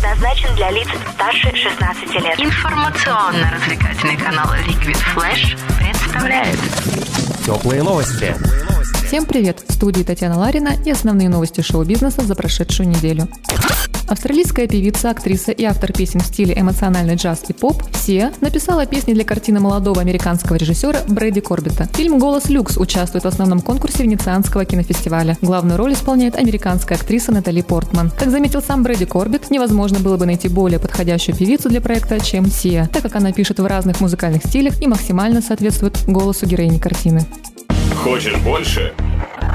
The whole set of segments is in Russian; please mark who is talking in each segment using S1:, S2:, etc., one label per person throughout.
S1: предназначен для лиц старше 16 лет.
S2: Информационно-развлекательный канал Liquid Flash представляет
S3: Теплые новости.
S4: Всем привет! В студии Татьяна Ларина и основные новости шоу-бизнеса за прошедшую неделю. Австралийская певица, актриса и автор песен в стиле эмоциональный джаз и поп Сия написала песни для картины молодого американского режиссера Брэди Корбита. Фильм «Голос люкс» участвует в основном конкурсе Венецианского кинофестиваля. Главную роль исполняет американская актриса Натали Портман. Как заметил сам Брэди Корбит, невозможно было бы найти более подходящую певицу для проекта, чем Сия, так как она пишет в разных музыкальных стилях и максимально соответствует голосу героини картины.
S5: Хочешь больше?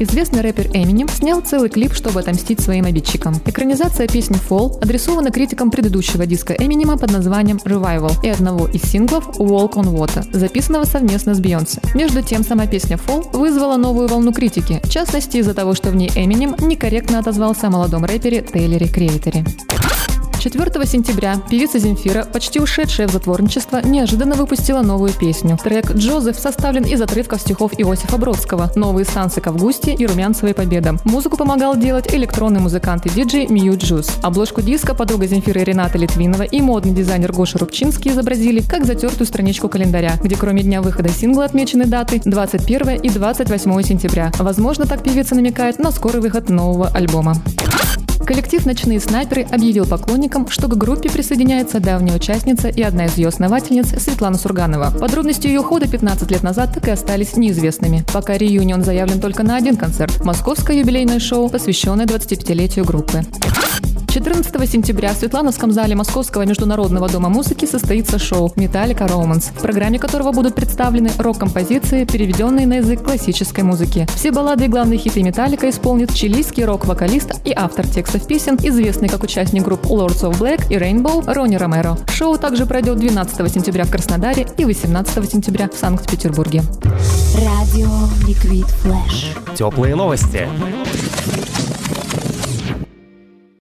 S4: Известный рэпер Эминем снял целый клип, чтобы отомстить своим обидчикам. Экранизация песни Fall адресована критикам предыдущего диска Эминема под названием Revival и одного из синглов Walk on Water, записанного совместно с Бейонсе. Между тем, сама песня Fall вызвала новую волну критики, в частности из-за того, что в ней Эминем некорректно отозвался о молодом рэпере Тейлере Креаторе. 4 сентября певица Земфира, почти ушедшая в затворничество, неожиданно выпустила новую песню. Трек «Джозеф» составлен из отрывков стихов Иосифа Бродского, новые станцы к Августе и Румянцевой Победа. Музыку помогал делать электронный музыкант и диджей Мью Джуз. Обложку диска подруга Земфиры Рената Литвинова и модный дизайнер Гоша Рубчинский изобразили как затертую страничку календаря, где кроме дня выхода сингла отмечены даты 21 и 28 сентября. Возможно, так певица намекает на скорый выход нового альбома. Коллектив «Ночные снайперы» объявил поклонникам, что к группе присоединяется давняя участница и одна из ее основательниц Светлана Сурганова. Подробности ее ухода 15 лет назад так и остались неизвестными. Пока реюнион заявлен только на один концерт – московское юбилейное шоу, посвященное 25-летию группы. 14 сентября в Светлановском зале Московского международного дома музыки состоится шоу «Металлика Романс», в программе которого будут представлены рок-композиции, переведенные на язык классической музыки. Все баллады и главные хиты «Металлика» исполнит чилийский рок-вокалист и автор текстов песен, известный как участник групп Lords of Black и Rainbow Ронни Ромеро. Шоу также пройдет 12 сентября в Краснодаре и 18 сентября в Санкт-Петербурге.
S1: Радио Liquid Flash.
S3: Теплые новости.